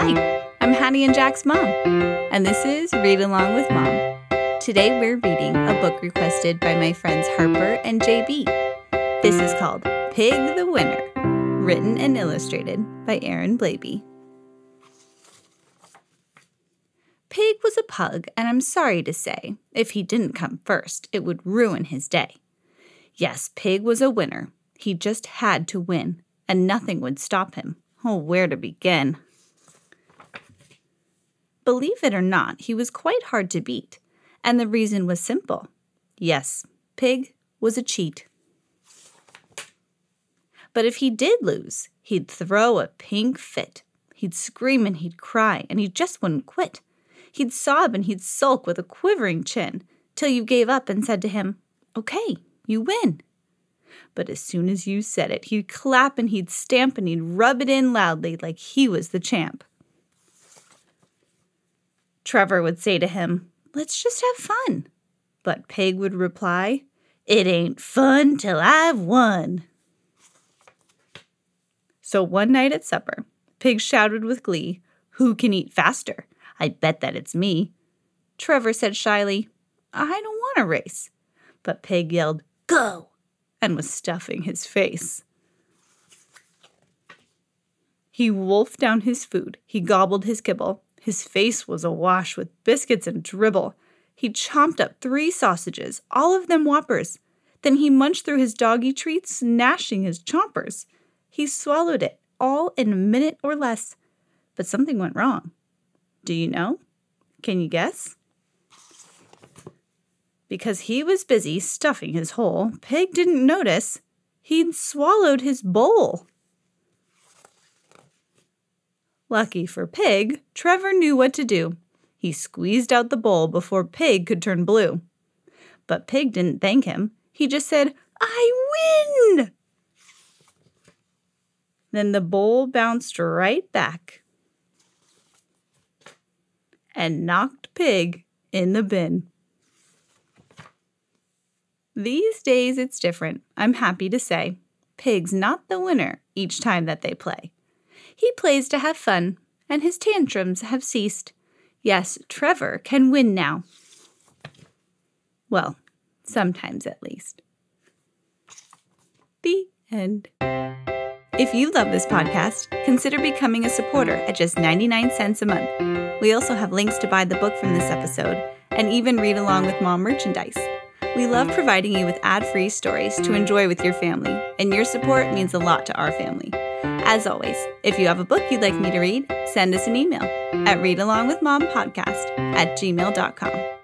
Hi, I'm Hattie and Jack's mom, and this is Read Along with Mom. Today we're reading a book requested by my friends Harper and JB. This is called Pig the Winner, written and illustrated by Aaron Blabey. Pig was a pug, and I'm sorry to say, if he didn't come first, it would ruin his day. Yes, Pig was a winner. He just had to win, and nothing would stop him. Oh, where to begin? Believe it or not, he was quite hard to beat, and the reason was simple. Yes, Pig was a cheat. But if he did lose, he'd throw a pink fit. He'd scream and he'd cry, and he just wouldn't quit. He'd sob and he'd sulk with a quivering chin till you gave up and said to him, Okay, you win. But as soon as you said it, he'd clap and he'd stamp and he'd rub it in loudly like he was the champ. Trevor would say to him, Let's just have fun. But Pig would reply, It ain't fun till I've won. So one night at supper, Pig shouted with glee, Who can eat faster? I bet that it's me. Trevor said shyly, I don't want to race. But Pig yelled, Go! and was stuffing his face. He wolfed down his food. He gobbled his kibble. His face was awash with biscuits and dribble. He chomped up three sausages, all of them whoppers. Then he munched through his doggy treats, gnashing his chompers. He swallowed it all in a minute or less. But something went wrong. Do you know? Can you guess? Because he was busy stuffing his hole, Pig didn't notice he'd swallowed his bowl. Lucky for Pig, Trevor knew what to do. He squeezed out the bowl before Pig could turn blue. But Pig didn't thank him. He just said, I win! Then the bowl bounced right back and knocked Pig in the bin. These days it's different, I'm happy to say. Pig's not the winner each time that they play. He plays to have fun, and his tantrums have ceased. Yes, Trevor can win now. Well, sometimes at least. The end. If you love this podcast, consider becoming a supporter at just 99 cents a month. We also have links to buy the book from this episode and even read along with mom merchandise. We love providing you with ad free stories to enjoy with your family, and your support means a lot to our family. As always, if you have a book you'd like me to read, send us an email at readalongwithmompodcast at gmail.com.